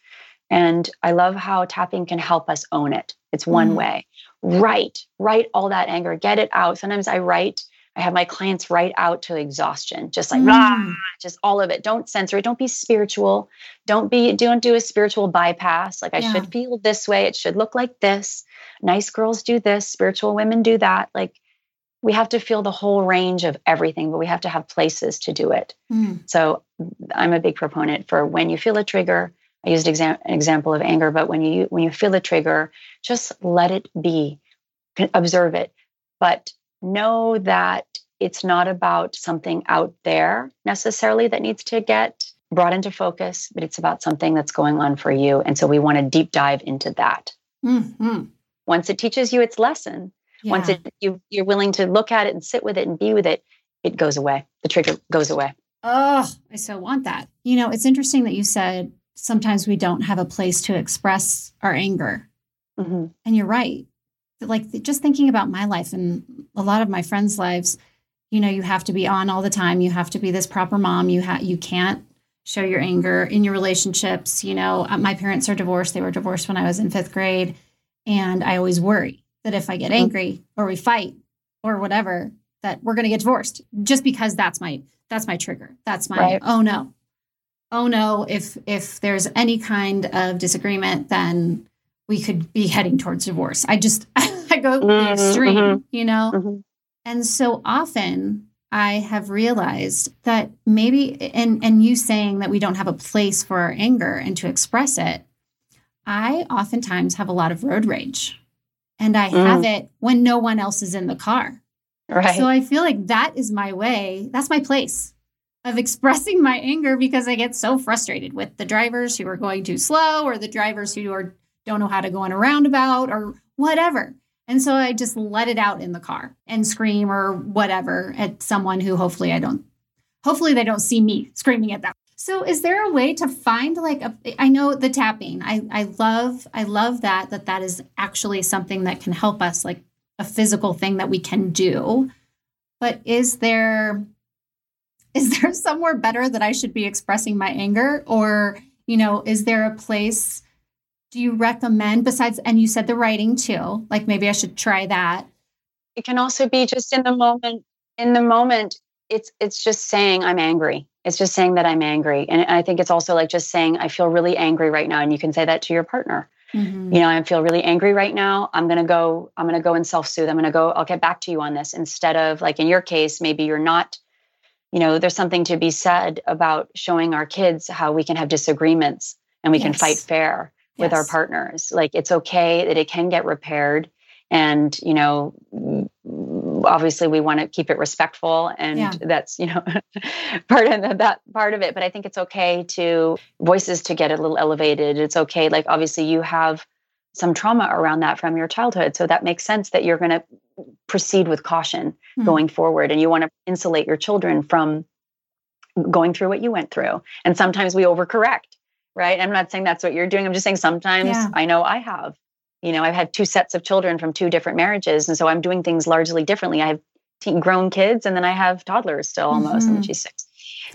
And I love how tapping can help us own it. It's one mm. way write, write all that anger, get it out. Sometimes I write, I have my clients write out to exhaustion, just like mm. rah, just all of it. Don't censor it. Don't be spiritual. Don't be, don't do a spiritual bypass. Like I yeah. should feel this way. It should look like this. Nice girls do this. Spiritual women do that. Like we have to feel the whole range of everything, but we have to have places to do it. Mm. So I'm a big proponent for when you feel a trigger, I used exam- an example of anger, but when you when you feel the trigger, just let it be, observe it, but know that it's not about something out there necessarily that needs to get brought into focus, but it's about something that's going on for you. And so we want to deep dive into that. Mm-hmm. Once it teaches you its lesson, yeah. once it, you, you're willing to look at it and sit with it and be with it, it goes away. The trigger goes away. Oh, I so want that. You know, it's interesting that you said sometimes we don't have a place to express our anger. Mm-hmm. And you're right. Like just thinking about my life and a lot of my friends' lives, you know, you have to be on all the time. You have to be this proper mom. You have you can't show your anger in your relationships. You know, uh, my parents are divorced. They were divorced when I was in fifth grade, and I always worry. that if I get mm-hmm. angry or we fight or whatever, that we're going to get divorced just because that's my that's my trigger. That's my right. oh no. Oh no, if if there's any kind of disagreement then we could be heading towards divorce. I just I go mm-hmm, the extreme, mm-hmm. you know? Mm-hmm. And so often I have realized that maybe and and you saying that we don't have a place for our anger and to express it, I oftentimes have a lot of road rage. And I mm. have it when no one else is in the car. Right. So I feel like that is my way, that's my place of expressing my anger because I get so frustrated with the drivers who are going too slow or the drivers who are don't know how to go in a roundabout or whatever. And so I just let it out in the car and scream or whatever at someone who hopefully I don't, hopefully they don't see me screaming at them. So is there a way to find like a, I know the tapping. I, I love, I love that, that that is actually something that can help us like a physical thing that we can do. But is there, is there somewhere better that I should be expressing my anger? Or, you know, is there a place do you recommend besides and you said the writing too like maybe i should try that? It can also be just in the moment in the moment it's it's just saying i'm angry. It's just saying that i'm angry. And i think it's also like just saying i feel really angry right now. And you can say that to your partner. Mm-hmm. you know i feel really angry right now. I'm going to go i'm to go and self-soothe. I'm going to go i'll get back to you on this. Instead of like in your case maybe you're not you know there's something to be said about showing our kids how we can have disagreements and we yes. can fight fair with our partners. Like it's okay that it can get repaired. And, you know, obviously we want to keep it respectful and yeah. that's, you know, part of the, that part of it. But I think it's okay to voices to get a little elevated. It's okay. Like obviously you have some trauma around that from your childhood. So that makes sense that you're going to proceed with caution mm-hmm. going forward. And you want to insulate your children from going through what you went through. And sometimes we overcorrect right? I'm not saying that's what you're doing. I'm just saying sometimes yeah. I know I have. You know, I've had two sets of children from two different marriages. And so I'm doing things largely differently. I have teen, grown kids and then I have toddlers still almost, mm-hmm. and she's six.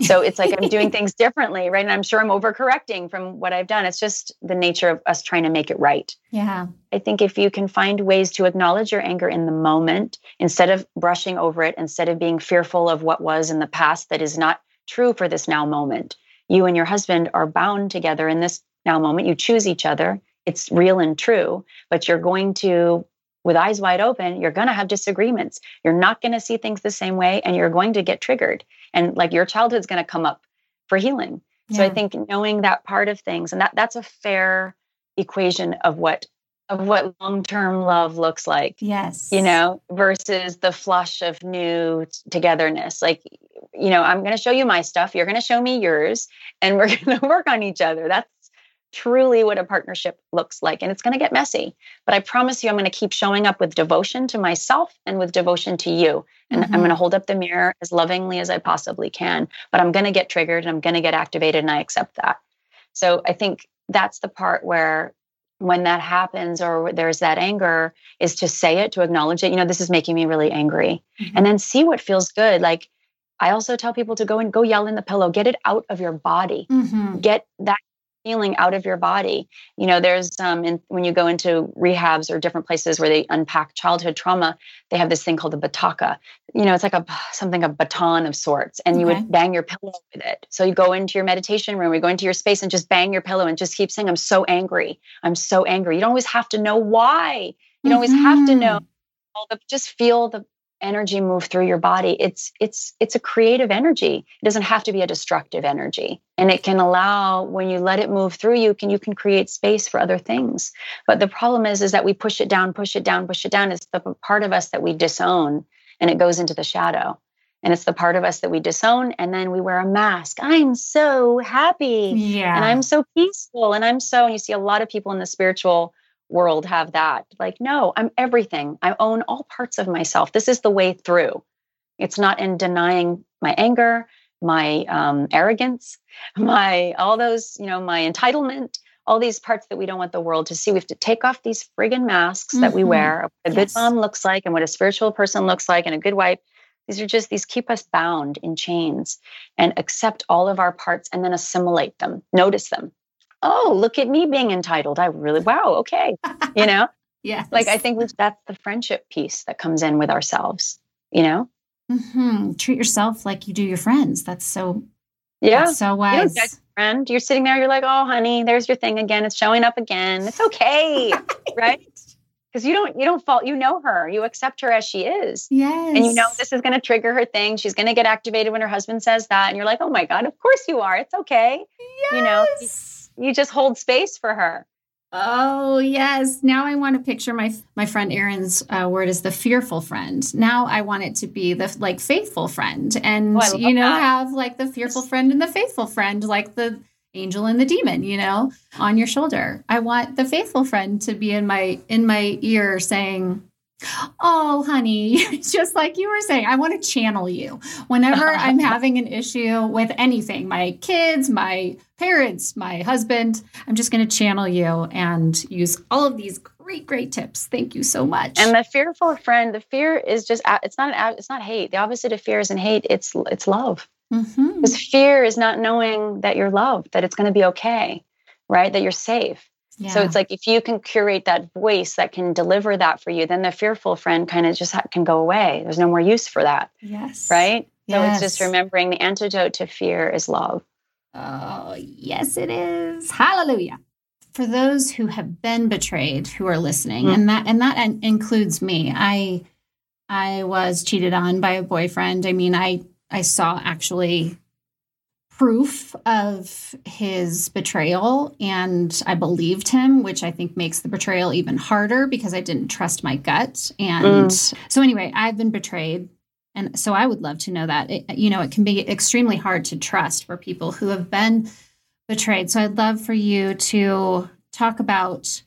So it's like I'm doing things differently, right? And I'm sure I'm overcorrecting from what I've done. It's just the nature of us trying to make it right. Yeah. I think if you can find ways to acknowledge your anger in the moment instead of brushing over it, instead of being fearful of what was in the past that is not true for this now moment, you and your husband are bound together in this now moment. You choose each other. It's real and true, but you're going to, with eyes wide open, you're going to have disagreements. You're not going to see things the same way and you're going to get triggered. And like your childhood's going to come up for healing. Yeah. So I think knowing that part of things, and that that's a fair equation of what of what long-term love looks like. Yes. You know, versus the flush of new togetherness. Like you know, I'm going to show you my stuff, you're going to show me yours, and we're going to work on each other. That's truly what a partnership looks like. And it's going to get messy. But I promise you, I'm going to keep showing up with devotion to myself and with devotion to you. And mm-hmm. I'm going to hold up the mirror as lovingly as I possibly can. But I'm going to get triggered and I'm going to get activated, and I accept that. So I think that's the part where when that happens or there's that anger is to say it to acknowledge it you know this is making me really angry mm-hmm. and then see what feels good like I also tell people to go and go yell in the pillow, get it out of your body, mm-hmm. get that feeling out of your body. You know, there's um, in, when you go into rehabs or different places where they unpack childhood trauma, they have this thing called the bataka. You know, it's like a something a baton of sorts, and you would bang your pillow with it. So you go into your meditation room, you go into your space and just bang your pillow and just keep saying, "I'm so angry. I'm so angry." You don't always have to know why. You don't mm-hmm. always have to know. Mm-hmm. Just feel the energy move through your body it's it's it's a creative energy. It doesn't have to be a destructive energy. And it can allow when you let it move through you can you can create space for other things. But the problem is is that we push it down push it down push it down. It's the part of us that we disown and it goes into the shadow. And it's the part of us that we disown and then we wear a mask. I'm so happy yeah. And i'm so peaceful and i'm so and you see a lot of people in the spiritual world have that. Like, no, I'm everything. I own all parts of myself. This is the way through. It's not in denying my anger, my um, arrogance, my all those, you know, my entitlement, all these parts that we don't want the world to see. We have to take off these friggin' masks mm-hmm. that we mm-hmm. wear. What a yes. good mom looks like and what a spiritual person looks like and a good wife. These are just these keep us bound in chains and accept all of our parts and then assimilate them, notice them, oh, look at me being entitled. I really, wow, okay. You know? Yeah. Like I think that's the friendship piece that comes in with ourselves, you know? Mm-hmm. Treat yourself like you do your friends. That's so yeah. That's so wise. You friend. You're sitting there, you're like, oh honey, there's your thing again. It's showing up again. It's okay. right? Because you don't you don't fall, you know her. You accept her as she is. Yes. And you know this is gonna trigger her thing. She's gonna get activated when her husband says that. And you're like, oh my God, of course you are. It's okay. Yes. You know, you, just hold space for her. Oh yes. Now I want to picture my my friend Erin's uh, word is the fearful friend. Now I want it to be the like faithful friend, and oh, you know that. have like the fearful friend and the faithful friend, like the angel and the demon, you know, on your shoulder. I want the faithful friend to be in my in my ear saying, Oh, honey, just like you were saying, I want to channel you whenever I'm having an issue with anything my kids, my parents, my husband. I'm just going to channel you and use all of these great, great tips. Thank you so much. And the fearful friend, the fear is just, it's not, an, it's not hate. The opposite of fear isn't hate, it's, it's love. Mm-hmm. Because fear is not knowing that you're loved, that it's going to be okay, right? That you're safe. Yeah. So it's like if you can curate that voice that can deliver that for you, then the fearful friend kind of just ha- can go away. There's no more use for that. Yes. Right? So Yes. it's just remembering the antidote to fear is love. Oh, yes, it is. Hallelujah. For those who have been betrayed, who are listening, Mhm. and that and that includes me. I I was cheated on by a boyfriend. I mean, I I saw actually proof of his betrayal and I believed him, which I think makes the betrayal even harder because I didn't trust my gut. And mm. so anyway, I've been betrayed and so I would love to know that. It, you know, it can be extremely hard to trust for people who have been betrayed. So I'd love for you to talk about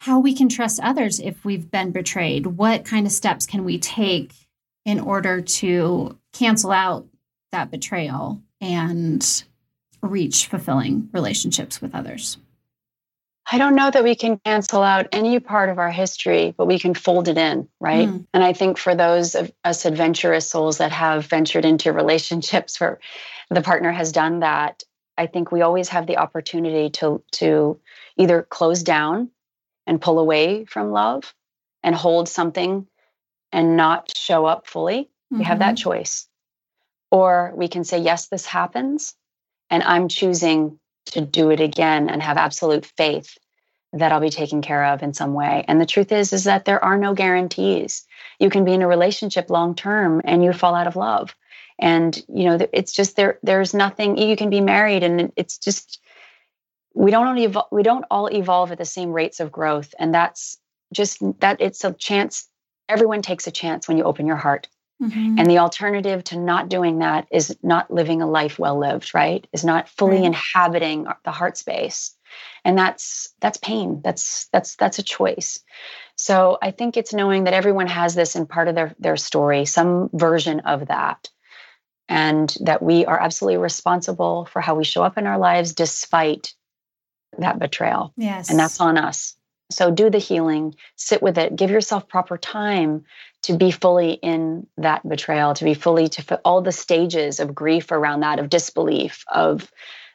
how we can trust others if we've been betrayed. What kind of steps can we take in order to cancel out that betrayal and reach fulfilling relationships with others? I don't know that we can cancel out any part of our history, but we can fold it in, right? Mm. And I think for those of us adventurous souls that have ventured into relationships where the partner has done that, I think we always have the opportunity to to either close down and pull away from love and hold something and not show up fully. We have that choice. Or we can say, yes, this happens. And I'm choosing to do it again and have absolute faith that I'll be taken care of in some way. And the truth is, is that there are no guarantees. You can be in a relationship long term and you fall out of love. And you know, it's just there. There's nothing. You can be married, and it's just we don't only evol- we don't all evolve at the same rates of growth. And that's just that. It's a chance. Everyone takes a chance when you open your heart. Mhm. And the alternative to not doing that is not living a life well lived, right? Is not fully Right. inhabiting the heart space. And that's that's pain. That's that's that's a choice. So I think it's knowing that everyone has this in part of their their story, some version of that. And that we are absolutely responsible for how we show up in our lives despite that betrayal yes. and that's on us. So do the healing, sit with it, give yourself proper time to be fully in that betrayal, to be fully to all the stages of grief around that, of disbelief, of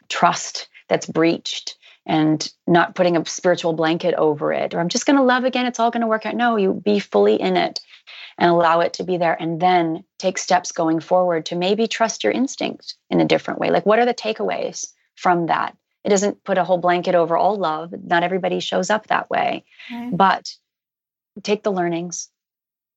trust that's breached, and not putting a spiritual blanket over it. Or I'm just going to love again. It's all going to work out. No, you be fully in it and allow it to be there, and then take steps going forward to maybe trust your instinct in a different way. Like, what are the takeaways from that? It doesn't put a whole blanket over all love. Not everybody shows up that way, Right. but take the learnings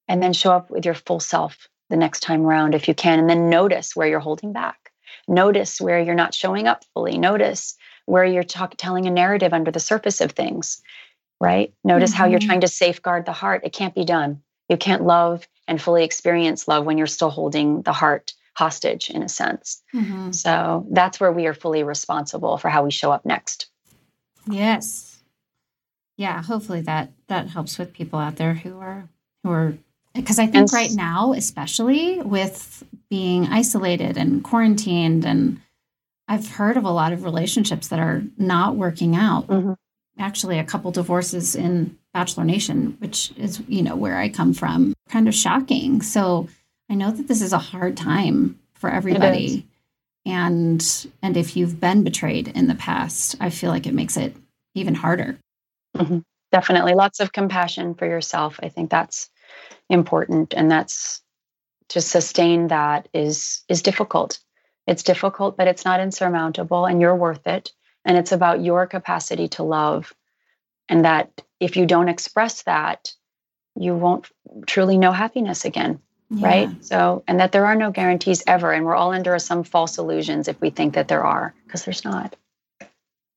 and then show up with your full self the next time around if you can. And then notice where you're holding back. Notice where you're not showing up fully. Notice where you're talk, telling a narrative under the surface of things, right? Notice how you're Mhm. trying to safeguard the heart. It can't be done. You can't love and fully experience love when you're still holding the heart hostage, in a sense. Mhm. So that's where we are fully responsible for how we show up next. Yes. Yeah, hopefully that that helps with people out there who are who are because I think And right now, especially with being isolated and quarantined and I've heard of a lot of relationships that are not working out. Mhm. Actually, a couple divorces in Bachelor Nation, which is, you know, where I come from, kind of shocking. So I know that this is a hard time for everybody. And and if you've been betrayed in the past, I feel like it makes it even harder. There definitely lots of compassion for yourself. I think that's important, and that's to sustain that is is difficult. It's difficult, but it's not insurmountable, and you're worth it. And it's about your capacity to love, and that if you don't express that, you won't truly know happiness again. Yeah. Right. So, and that there are no guarantees ever. And we're all under some false illusions if we think that there are, because there's not.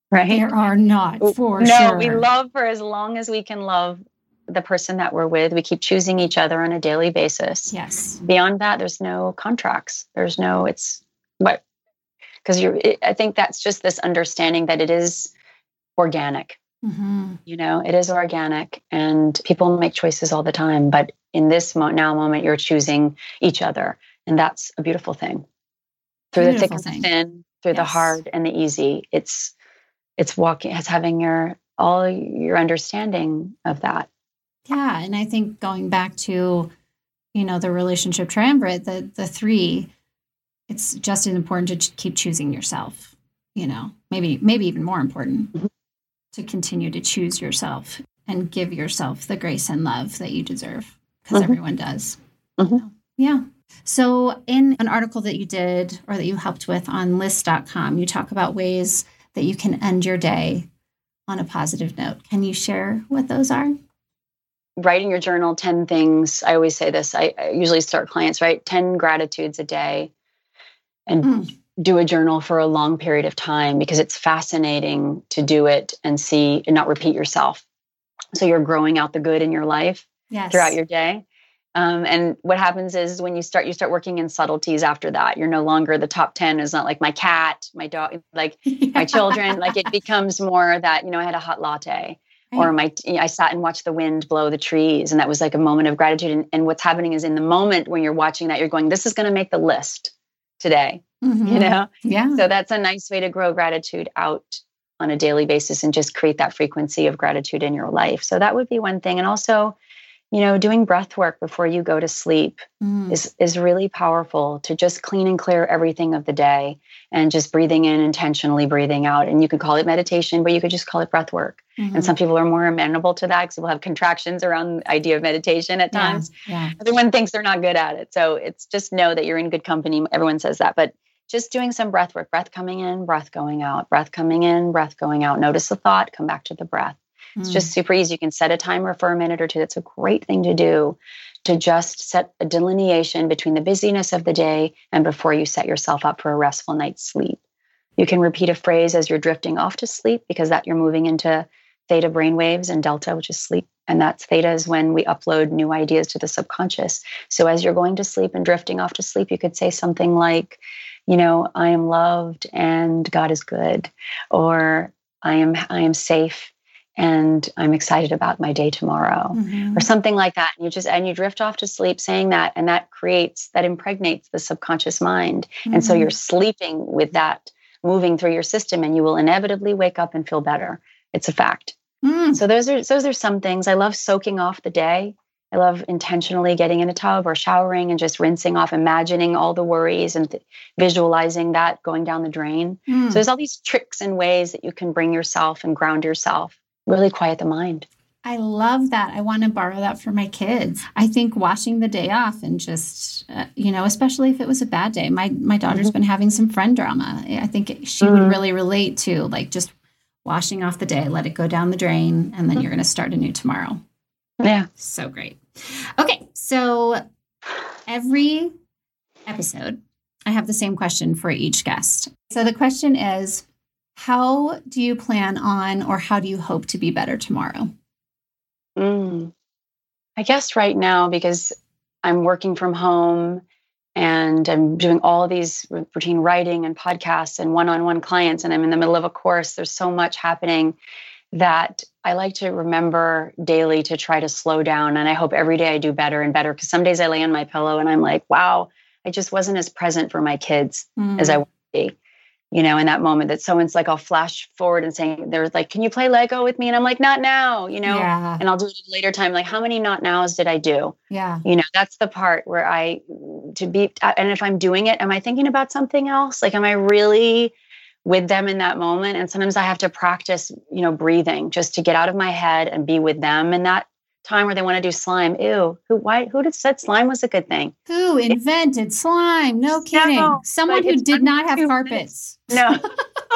Right. There are not for no, sure. we love for as long as we can love the person that we're with. We keep choosing each other on a daily basis. Yes. Beyond that, there's no contracts. There's no, it's what, because you're, I think that's just this understanding that it is organic. Mm-hmm. You know, it is organic and people make choices all the time. But in this mo- now moment, you're choosing each other. And that's a beautiful thing. Through beautiful the thick and the thin, through yes. the hard and the easy, it's it's walking, it's having your all your understanding of that. Yeah. And I think going back to, you know, the relationship triumvirate, the the three, it's just as important to keep choosing yourself, you know, maybe maybe even more important. Mm-hmm to continue to choose yourself and give yourself the grace and love that you deserve because mm-hmm. everyone does. Mm-hmm. Yeah. So, in an article that you did or that you helped with on list.com, you talk about ways that you can end your day on a positive note. Can you share what those are? Writing your journal 10 things. I always say this. I, I usually start clients, write 10 gratitudes a day. And mm do a journal for a long period of time because it's fascinating to do it and see and not repeat yourself. So you're growing out the good in your life yes. throughout your day. Um, and what happens is when you start, you start working in subtleties after that. You're no longer the top 10 is not like my cat, my dog, like yeah. my children. Like it becomes more that, you know, I had a hot latte right. or my, I sat and watched the wind blow the trees. And that was like a moment of gratitude. And, and what's happening is in the moment when you're watching that, you're going, this is going to make the list today mm-hmm. you know yeah so that's a nice way to grow gratitude out on a daily basis and just create that frequency of gratitude in your life so that would be one thing and also you know doing breath work before you go to sleep mm. is is really powerful to just clean and clear everything of the day and just breathing in intentionally breathing out. And you could call it meditation but you could just call it breath work. Mm-hmm. and some people are more amenable to that because they'll have contractions around the idea of meditation at times. yeah, yeah. everyone thinks they're not good at it. So it's just know that you're in good company. Everyone says that but just doing some breath work breath coming in breath going out breath coming in breath going out. Notice the thought come back to the breath it's just mm. super easy. You can set a timer for a minute or two. That's a great thing to do to just set a delineation between the busyness of the day and before you set yourself up for a restful night's sleep. You can repeat a phrase as you're drifting off to sleep because that you're moving into theta brain waves and delta which is sleep. And that's theta is when we upload new ideas to the subconscious. So as you're going to sleep and drifting off to sleep you could say something like you know, I am loved and God is good, or I am I am safe and I'm excited about my day tomorrow, mm-hmm. or something like that. And you just and you drift off to sleep saying that, and that creates that impregnates the subconscious mind, mm-hmm. and so you're mm-hmm. sleeping with that moving through your system, and you will inevitably wake up and feel better. It's a fact. Mm. So those are those are some things. I love soaking off the day. I love intentionally getting in a tub or showering and just rinsing off, imagining all the worries and th- visualizing that going down the drain. Mm. So there's all these tricks and ways that you can bring yourself and ground yourself, really quiet the mind. I love that. I want to borrow that for my kids. I think washing the day off and just, uh, you know, especially if it was a bad day. My my daughter's mm-hmm. been having some friend drama. I think she mm-hmm. would really relate to like just washing off the day, let it go down the drain, and then mm-hmm. you're going to start anew tomorrow. Yeah. So great. Okay. So every episode, I have the same question for each guest. So the question is How do you plan on or how do you hope to be better tomorrow? Mm. I guess right now, because I'm working from home and I'm doing all these routine writing and podcasts and one on one clients, and I'm in the middle of a course, there's so much happening that I like to remember daily to try to slow down. And I hope every day I do better and better because some days I lay on my pillow and I'm like, wow, I just wasn't as present for my kids mm. as I want to be. You know, in that moment that someone's like, I'll flash forward and saying, they're like, can you play Lego with me? And I'm like, not now, you know, yeah. and I'll do it at a later time. Like, how many not nows did I do? Yeah. You know, that's the part where I, to be, and if I'm doing it, am I thinking about something else? Like, am I really with them in that moment. And sometimes I have to practice, you know, breathing just to get out of my head and be with them in that time where they want to do slime. Ew, who why who did said slime was a good thing? Who invented slime? No kidding. No, Someone who did not have carpets. No.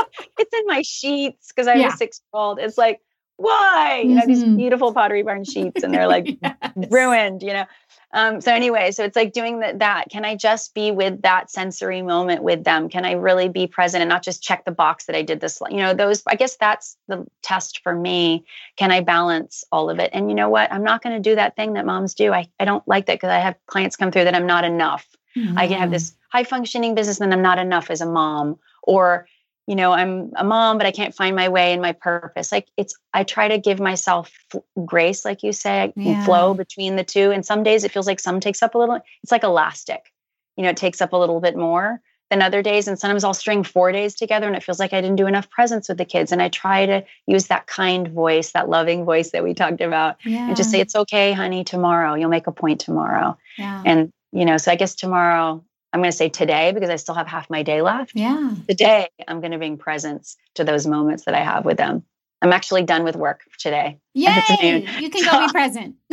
it's in my sheets because I Yeah. was six year old. It's like, why? You know, these Mhm. beautiful pottery barn sheets and they're like Yes. ruined, you know. Um, so anyway, so it's like doing that, that. Can I just be with that sensory moment with them? Can I really be present and not just check the box that I did this? You know, those. I guess that's the test for me. Can I balance all of it? And you know what? I'm not going to do that thing that moms do. I I don't like that because I have clients come through that I'm not enough. I can have Mhm. this high functioning business and I'm not enough as a mom. Or, you know, I'm a mom, but I can't find my way and my purpose. Like it's, I try to give myself f- grace, like you say, I Yeah. flow between the two. And some days it feels like some takes up a little, it's like elastic, you know, it takes up a little bit more than other days. And sometimes I'll string four days together and it feels like I didn't do enough presence with the kids. And I try to use that kind voice, that loving voice that we talked about yeah. and just say, it's okay, honey, tomorrow, you'll make a point tomorrow yeah. and you know so i guess tomorrow i'm going to say today because i still have half my day left yeah. today i'm going to bring presence to those moments that i have with them i'm actually done with work today Yay! You can go be present.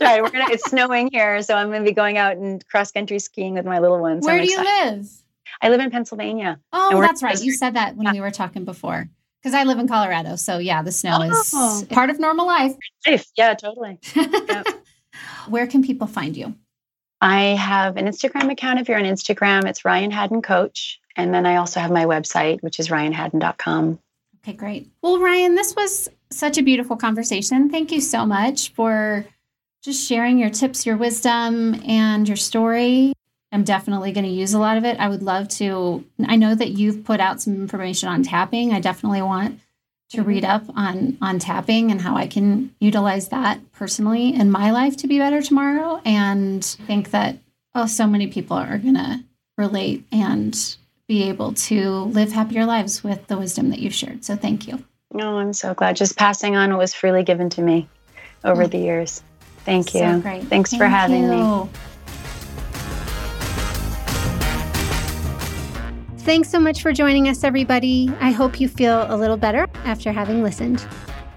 right we're gonna it's snowing here so i'm going to be going out and cross country skiing with my little ones Where I'm do you live? i live in pennsylvania Oh, that's right. You said that when we were talking before. Because I live in Colorado. So, yeah, the snow Oh. is part of normal life. Yeah totally Where can people find you? I have an instagram account if you're on instagram it's ryan haddon coach and then i also have my website which is ryanhaddon.com Okay, great. Well, Ryan, this was such a beautiful conversation. Thank you so much for just sharing your tips, your wisdom, and your story. I'm definitely going to use a lot of it. I would love to. I know that you've put out some information on tapping. I definitely want to read mm-hmm. up on on tapping and how I can utilize that personally in my life to be better tomorrow. And think that oh, so many people are going to relate and be able to live happier lives with the wisdom that you've shared. So thank you. No, I'm so glad. Just passing on what was freely given to me over the years. Thank you. So great. Thanks for Thank having me. Thanks so much for joining us, everybody. I hope you feel a little better after having listened.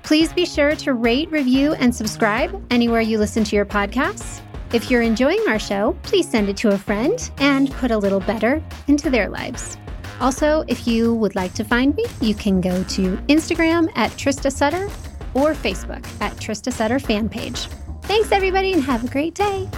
Please be sure to rate, review, and subscribe anywhere you listen to your podcasts. If you're enjoying our show, please send it to a friend and put a little better into their lives. Also, if you would like to find me, you can go to Instagram at Trista Sutter or Facebook at Trista Sutter fan page. Thanks, everybody, and have a great day.